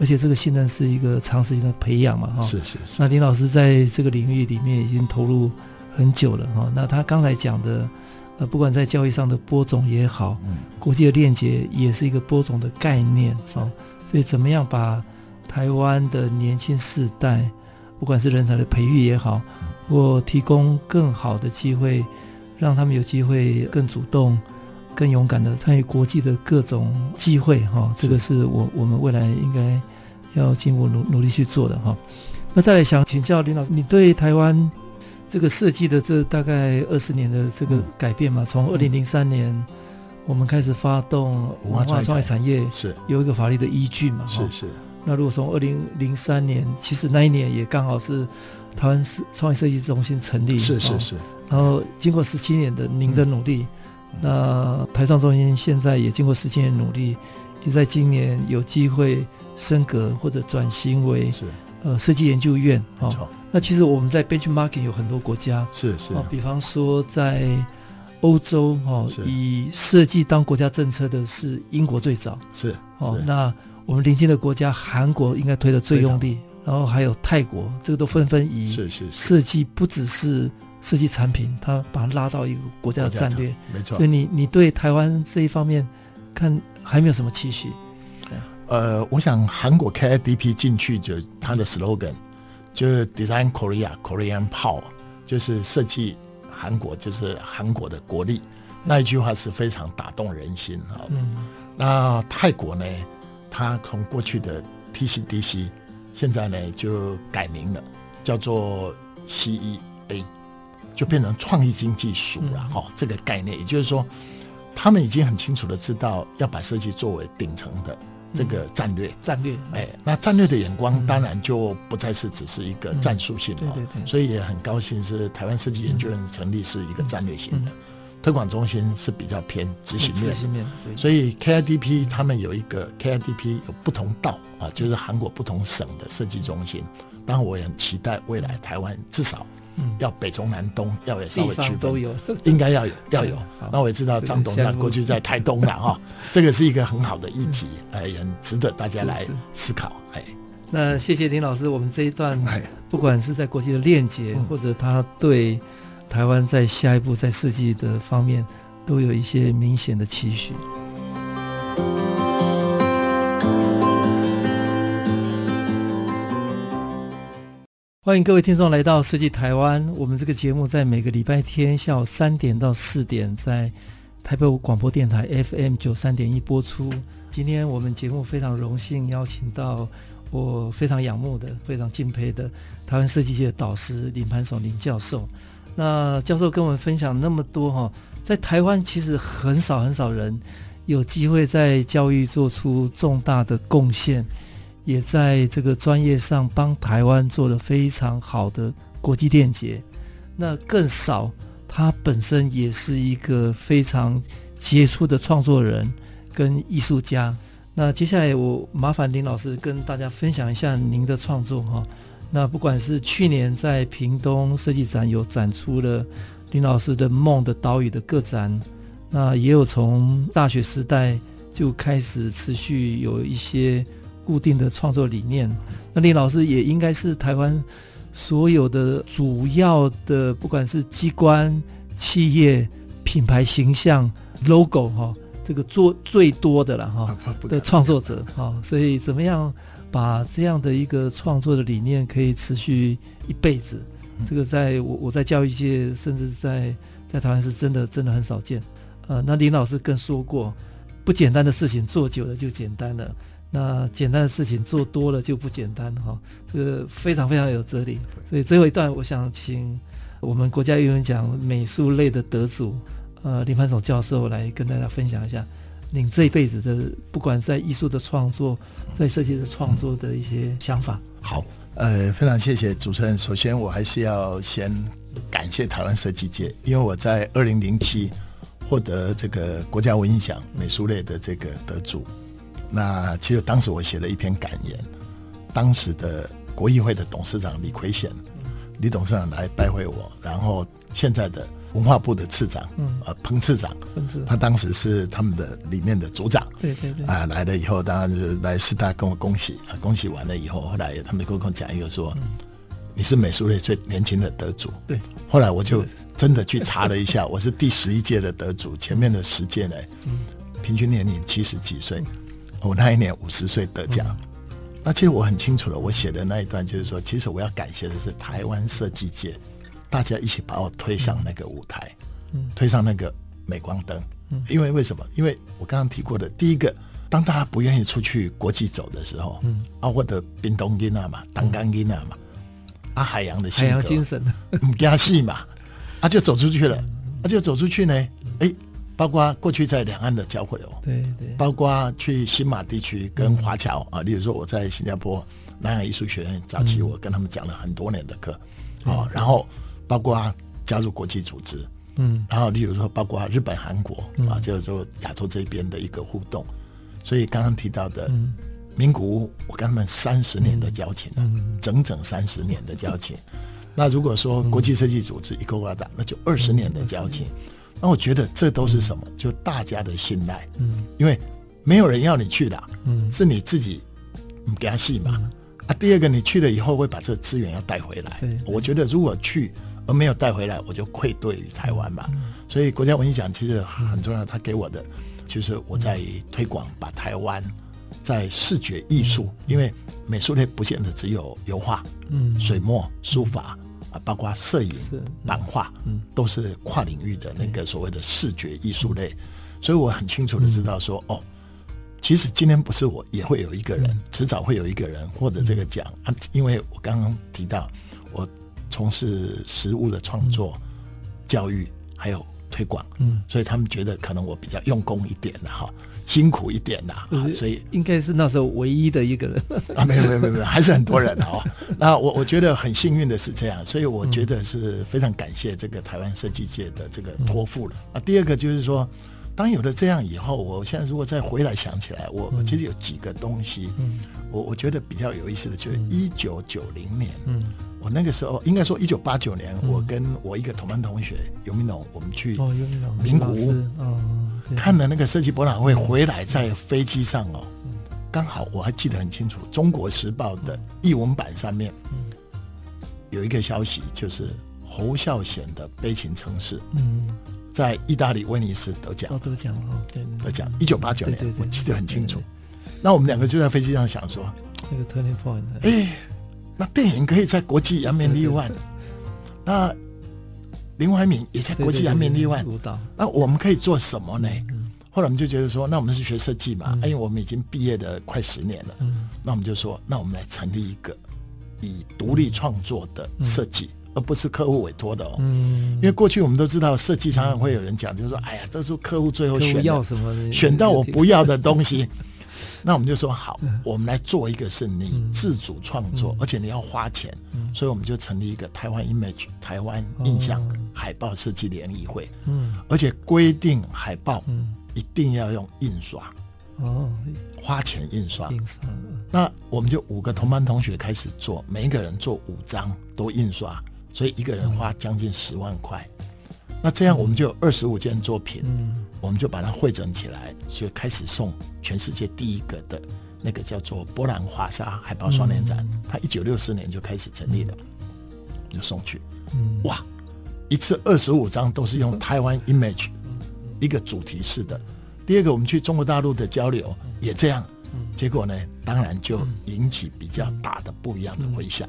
而且这个信任是一个长时间的培养嘛，哈。是是是。那林老师在这个领域里面已经投入很久了，哈。那他刚才讲的，呃，不管在教育上的播种也好，国际的链接也是一个播种的概念，哦。所以怎么样把台湾的年轻世代，不管是人才的培育也好，或提供更好的机会，让他们有机会更主动、更勇敢的参与国际的各种机会，哈，这个是我我们未来应该要进一步努努力去做的，哈。那再来想请教林老师，你对台湾这个设计的这大概二十年的这个改变嘛？从二零零三年我们开始发动文化创意产业，是有一个法律的依据嘛？是是。那如果从二零零三年，其实那一年也刚好是台湾创意设计中心成立，是是是。然后经过十七年的您的努力，嗯、那台上中心现在也经过十七年努力，也在今年有机会升格或者转型为是呃设计研究院。没错。那其实我们在 benchmarking 有很多国家，是是。比方说在欧洲哦，以设计当国家政策的是英国最早，是哦那。我们邻近的国家韩国应该推的最用力，然后还有泰国，这个都纷纷是设计不只是设计产品，它把它拉到一个国家的战略，没错。所以你你对台湾这一方面看还没有什么期许？呃，我想韩国 KIDP 进去就它的 slogan 就是 Design Korea Korean Power，就是设计韩国就是韩国的国力，那一句话是非常打动人心啊。嗯，那泰国呢，它从过去的 TCDC 现在呢就改名了，叫做 CEA，就变成创意经济署了哈。这个概念，也就是说，他们已经很清楚的知道要把设计作为顶层的。这个战略，战略，哎，那战略的眼光当然就不再是只是一个战术性的，对对对，所以也很高兴是台湾设计研究院成立是一个战略性的，推广中心是比较偏执行面，执行面，所以 KIDP 他们有一个 KIDP 有不同道啊，就是韩国不同省的设计中心，当然我也很期待未来台湾至少。要北中南东要有稍微区分。都有，应该要有要有。那我也知道张董事长过去在台东了哈，这个是一个很好的议题，哎，很值得大家来思考。哎，那谢谢林老师，我们这一段不管是在国际的链接，或者他对台湾在下一步在设计的方面，都有一些明显的期许。欢迎各位听众来到设计台湾。我们这个节目在每个礼拜天下午三点到四点，在台北广播电台 FM 九三点一播出。今天我们节目非常荣幸邀请到我非常仰慕的、非常敬佩的台湾设计界的导师林磐耸林教授。那教授跟我们分享那么多哈，在台湾其实很少很少人有机会在教育做出重大的贡献。也在这个专业上帮台湾做了非常好的国际链接，那更少他本身也是一个非常杰出的创作人跟艺术家。那接下来我麻烦林老师跟大家分享一下您的创作哈。那不管是去年在屏东设计展有展出了林老师的梦的岛屿的个展，那也有从大学时代就开始持续有一些。固定的创作理念，那林老师也应该是台湾所有的主要的，不管是机关、企业、品牌形象、logo 哈，这个做最多的了哈的创作者哈。所以怎么样把这样的一个创作的理念可以持续一辈子？这个在我我在教育界，甚至在在台湾是真的真的很少见。呃，那林老师更说过，不简单的事情做久了就简单了。那简单的事情做多了就不简单哈，这个非常非常有哲理。所以最后一段，我想请我们国家艺文奖美术类的得主，呃，林潘总教授来跟大家分享一下您这一辈子的，不管在艺术的创作，在设计的创作的一些想法。好，呃，非常谢谢主持人。首先，我还是要先感谢台湾设计界，因为我在二零零七获得这个国家文艺奖美术类的这个得主。那其实当时我写了一篇感言，当时的国艺会的董事长李魁贤，李董事长来拜会我，然后现在的文化部的次长，嗯，呃，彭次长，他当时是他们的里面的组长，对对对，啊，来了以后，当然就是来师大跟我恭喜啊，恭喜完了以后，后来他们跟我讲一个说，嗯、你是美术类最年轻的得主，对，后来我就真的去查了一下，我是第十一届的得主，前面的十届呢，嗯，平均年龄七十几岁。我那一年五十岁得奖，那其实我很清楚了。我写的那一段就是说，其实我要感谢的是台湾设计界，大家一起把我推上那个舞台，推上那个镁光灯。因为为什么？因为我刚刚提过的，第一个，当大家不愿意出去国际走的时候，嗯。啊，或者冰冻音啊嘛，当干音啊嘛，啊，海洋的性格，海洋精神，唔加戏嘛，啊，就走出去了，啊，就走出去呢，哎。包括过去在两岸的交汇哦，对对，包括去新马地区跟华侨啊，例如说我在新加坡南洋艺术学院早期，我跟他们讲了很多年的课，啊，然后包括加入国际组织，嗯，然后例如说包括日本、韩国啊，就是说亚洲这边的一个互动，所以刚刚提到的名古屋，我跟他们三十年的交情了，整整三十年的交情。那如果说国际设计组织 ICOGATA，那就二十年的交情。那我觉得这都是什么？就大家的信赖，嗯，因为没有人要你去的，嗯，是你自己不给他戏嘛。啊，第二个你去了以后会把这个资源要带回来。我觉得如果去而没有带回来，我就愧对于台湾嘛。所以国家文艺奖其实很重要，他给我的就是我在推广把台湾在视觉艺术，因为美术类不见得只有油画、嗯，水墨、书法啊，包括摄影、版画，嗯，都是跨领域的那个所谓的视觉艺术类。所以我很清楚的知道说，哦，其实今天不是我，也会有一个人，迟早会有一个人获得这个奖啊。因为我刚刚提到，我从事实物的创作、教育还有推广，嗯，所以他们觉得可能我比较用功一点的哈。辛苦一点呐，啊，所以应该是那时候唯一的一个人 啊，没有没有没有没有，还是很多人哦。那我我觉得很幸运的是这样，所以我觉得是非常感谢这个台湾设计界的这个托付了。啊，第二个就是说，当有了这样以后，我现在如果再回来想起来，我我其实有几个东西，我我觉得比较有意思的，就是一九九零年，嗯。我那个时候应该说，一九八九年，我跟我一个同班同学游明龙，我们去名古屋看了那个设计博览会，回来在飞机上哦，刚好我还记得很清楚，《中国时报》的译文版上面有一个消息，就是侯孝贤的《悲情城市》在意大利威尼斯得奖，得奖哦，得奖，一九八九年，我记得很清楚。那我们两个就在飞机上想说，那个 turning point，哎。那电影可以在国际扬名立万，那林怀民也在国际扬名立万。那我们可以做什么呢？后来我们就觉得说，那我们是学设计嘛，因为我们已经毕业了快十年了。那我们就说，那我们来成立一个以独立创作的设计，而不是客户委托的哦。因为过去我们都知道，设计常常会有人讲，就是说，哎呀，这是客户最后选要什么，选到我不要的东西。那我们就说好，我们来做一个是你自主创作，而且你要花钱，所以我们就成立一个台湾 Image 台湾印象海报设计联谊会，嗯。而且规定海报一定要用印刷，哦花钱印刷。那我们就五个同班同学开始做，每一个人做五张都印刷，所以一个人花将近十万块。那这样我们就有二十五件作品。我们就把它汇整起来，就开始送全世界第一个的那个叫做波兰华沙海报双年展。嗯、它一九六四年就开始成立了，嗯、就送去。嗯、哇，一次二十五张都是用台湾 image，一个主题式的。第二个，我们去中国大陆的交流也这样，结果呢，当然就引起比较大的不一样的回响。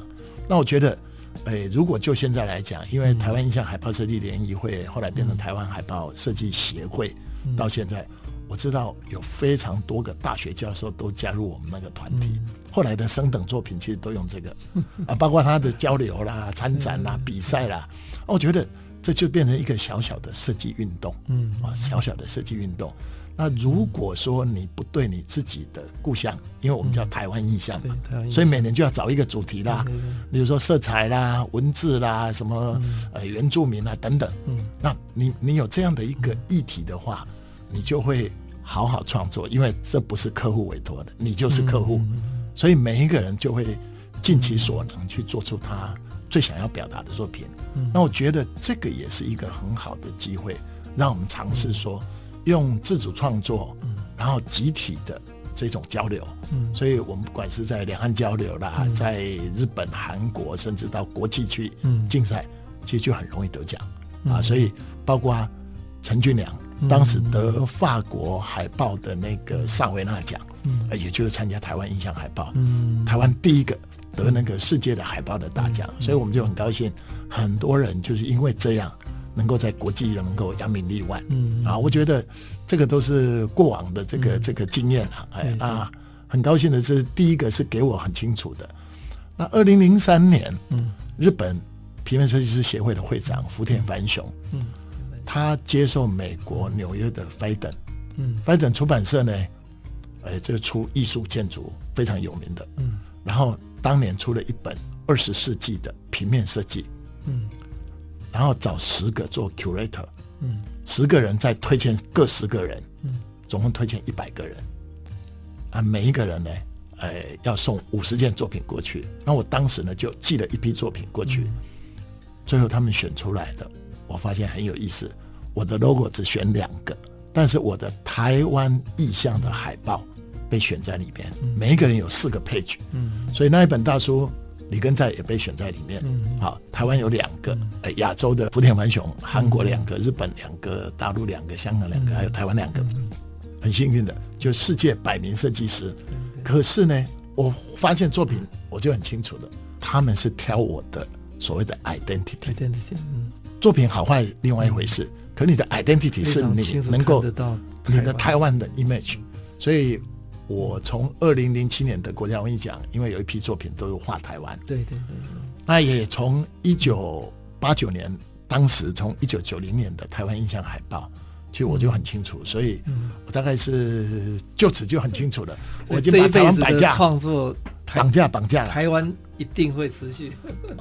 那我觉得。诶，如果就现在来讲，因为台湾印象海报设计联谊会后来变成台湾海报设计协会，到现在我知道有非常多个大学教授都加入我们那个团体。后来的升等作品其实都用这个 啊，包括他的交流啦、参展啦、比赛啦，我觉得这就变成一个小小的设计运动，嗯啊，小小的设计运动。那如果说你不对你自己的故乡，因为我们叫台湾印象嘛，所以每年就要找一个主题啦，比如说色彩啦、文字啦、什么呃原住民啊等等。那你你有这样的一个议题的话，你就会好好创作，因为这不是客户委托的，你就是客户，所以每一个人就会尽其所能去做出他最想要表达的作品。那我觉得这个也是一个很好的机会，让我们尝试说。用自主创作，然后集体的这种交流，嗯，所以我们不管是在两岸交流啦，嗯、在日本、韩国，甚至到国际去竞赛，嗯、其实就很容易得奖、嗯、啊。所以包括陈俊良、嗯、当时得法国海报的那个萨维纳奖，嗯，也就是参加台湾印象海报，嗯，台湾第一个得那个世界的海报的大奖，嗯、所以我们就很高兴，很多人就是因为这样。能够在国际能够扬名立万，嗯啊，我觉得这个都是过往的这个、嗯、这个经验了，哎啊，很高兴的是第一个是给我很清楚的。那二零零三年，嗯，日本平面设计师协会的会长福田繁雄，嗯，他接受美国纽约的 Phaidon，嗯，Phaidon 出版社呢，哎，这个出艺术建筑非常有名的，嗯，然后当年出了一本二十世纪的平面设计，嗯。然后找十个做 curator，嗯，十个人再推荐各十个人，嗯，总共推荐一百个人，啊，每一个人呢，呃，要送五十件作品过去。那我当时呢就寄了一批作品过去，嗯、最后他们选出来的，我发现很有意思。我的 logo 只选两个，但是我的台湾意象的海报被选在里边，嗯、每一个人有四个 page，嗯，所以那一本大书。李根在也被选在里面。嗯，好，台湾有两个，呃，亚洲的福田繁雄，韩国两个，日本两个，大陆两个，香港两个，还有台湾两个，很幸运的，就世界百名设计师。可是呢，我发现作品我就很清楚的，他们是挑我的所谓的 identity。identity，嗯，作品好坏另外一回事，嗯、可你的 identity 是你能够得到你的台湾的 image。所以，我从二零零七年的国家文艺奖，因为有一批作品都有画台湾。对对对。那也从一九八九年，当时从一九九零年的台湾印象海报。其实我就很清楚，所以我大概是就此就很清楚了。我已经把台湾绑架创作绑架绑架了，台湾一定会持续。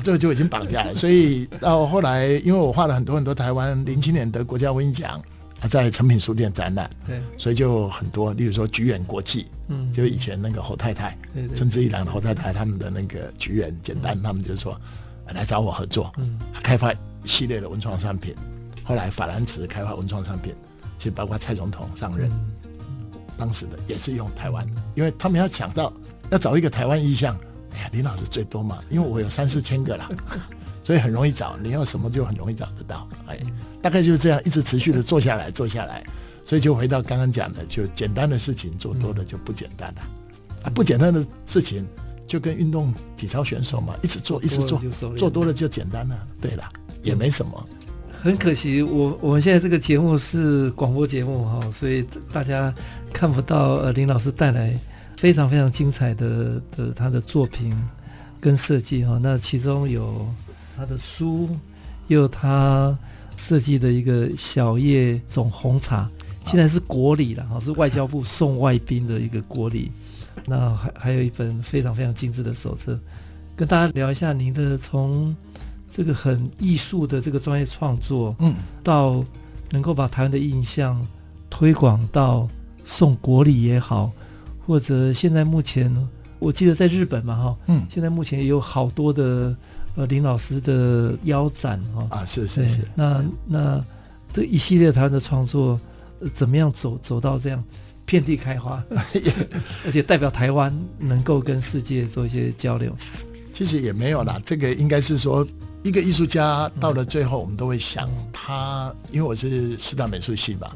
这个就已经绑架了，所以到后来，因为我画了很多很多台湾零七年的国家文艺奖，在成品书店展览，对，所以就很多，例如说菊园国际，嗯，就以前那个侯太太，春之一郎的侯太太他们的那个菊园简单，他们就说来找我合作，嗯，开发一系列的文创商品。后来法兰茨开发文创商品，其实包括蔡总统上任，当时的也是用台湾，因为他们要想到要找一个台湾意向，哎呀，林老师最多嘛，因为我有三四千个啦，所以很容易找，你要什么就很容易找得到，哎，大概就是这样，一直持续的做下来，做下来，所以就回到刚刚讲的，就简单的事情做多了就不简单了，啊，不简单的事情就跟运动体操选手嘛，一直做一直做，做多了就简单了，对了，也没什么。很可惜，我我们现在这个节目是广播节目哈，所以大家看不到呃林老师带来非常非常精彩的的他的作品跟设计哈。那其中有他的书，又有他设计的一个小叶种红茶，现在是国礼了哈，是外交部送外宾的一个国礼。那还还有一本非常非常精致的手册，跟大家聊一下您的从。这个很艺术的这个专业创作，嗯，到能够把台湾的印象推广到送国礼也好，或者现在目前我记得在日本嘛，哈，嗯，现在目前也有好多的呃林老师的腰斩哈。啊，是是是，那那这一系列他的创作，呃，怎么样走走到这样遍地开花，而且代表台湾能够跟世界做一些交流，其实也没有啦，这个应该是说。一个艺术家到了最后，我们都会想他，因为我是四大美术系嘛，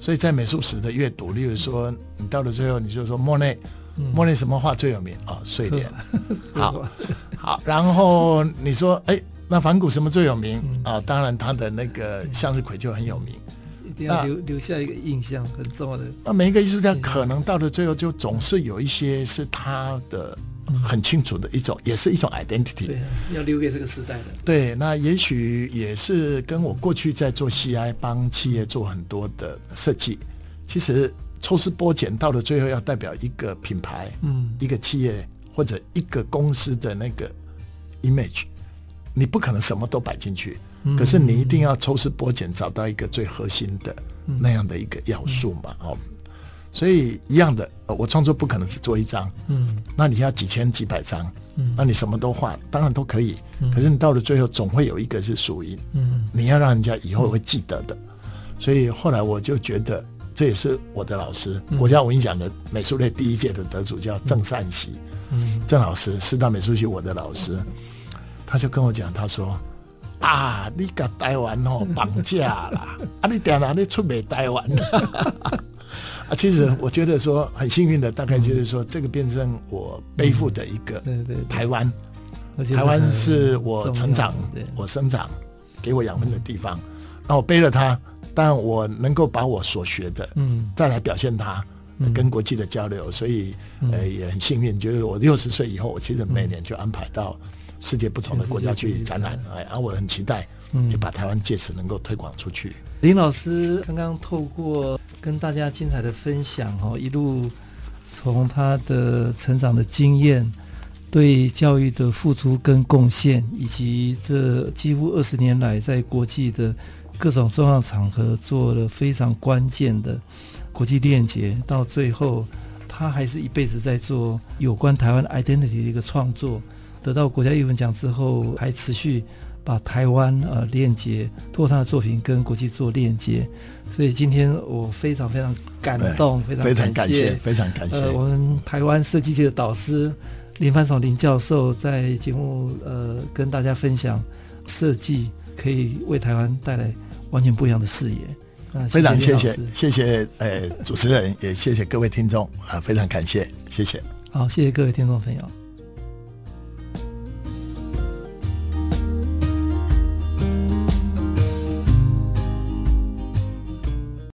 所以在美术史的阅读，例如说你到了最后，你就说莫内，莫内什么画最有名？哦，睡莲。好，好，然后你说，哎，那梵谷什么最有名？啊，当然他的那个向日葵就很有名，一定要留留下一个印象很重要的。那每一个艺术家可能到了最后，就总是有一些是他的。很清楚的一种，也是一种 identity，对，要留给这个时代的。对，那也许也是跟我过去在做 CI 帮企业做很多的设计，其实抽丝剥茧到了最后要代表一个品牌，嗯，一个企业或者一个公司的那个 image，你不可能什么都摆进去，嗯，可是你一定要抽丝剥茧找到一个最核心的那样的一个要素嘛，哦。所以一样的，我创作不可能只做一张，嗯，那你要几千几百张，嗯，那你什么都画，当然都可以，嗯，可是你到了最后，总会有一个是属于，嗯，你要让人家以后会记得的。所以后来我就觉得，这也是我的老师，国家文艺奖的美术类第一届的得主叫郑善喜，嗯，郑老师，师大美术系我的老师，他就跟我讲，他说啊，你把台湾哦 绑架啦，啊，你点哪你出卖台湾？啊，其实我觉得说很幸运的，大概就是说这个变成我背负的一个台湾，台湾是我成长、我生长、给我养分的地方。那我背了它，但我能够把我所学的，嗯，再来表现它，跟国际的交流，所以呃也很幸运，就是我六十岁以后，我其实每年就安排到世界不同的国家去展览，哎，而我很期待，也把台湾借此能够推广出去。林老师刚刚透过跟大家精彩的分享，哦，一路从他的成长的经验、对教育的付出跟贡献，以及这几乎二十年来在国际的各种重要场合做了非常关键的国际链接，到最后他还是一辈子在做有关台湾 identity 的一个创作，得到国家艺文奖之后还持续。把台湾呃链接，通过他的作品跟国际做链接，所以今天我非常非常感动，非常 非常感谢，非常感谢。呃，我们台湾设计界的导师林帆爽林教授在节目呃跟大家分享设计可以为台湾带来完全不一样的视野。啊、非常谢谢谢谢呃主持人，也谢谢各位听众啊，非常感谢，谢谢。好，谢谢各位听众朋友。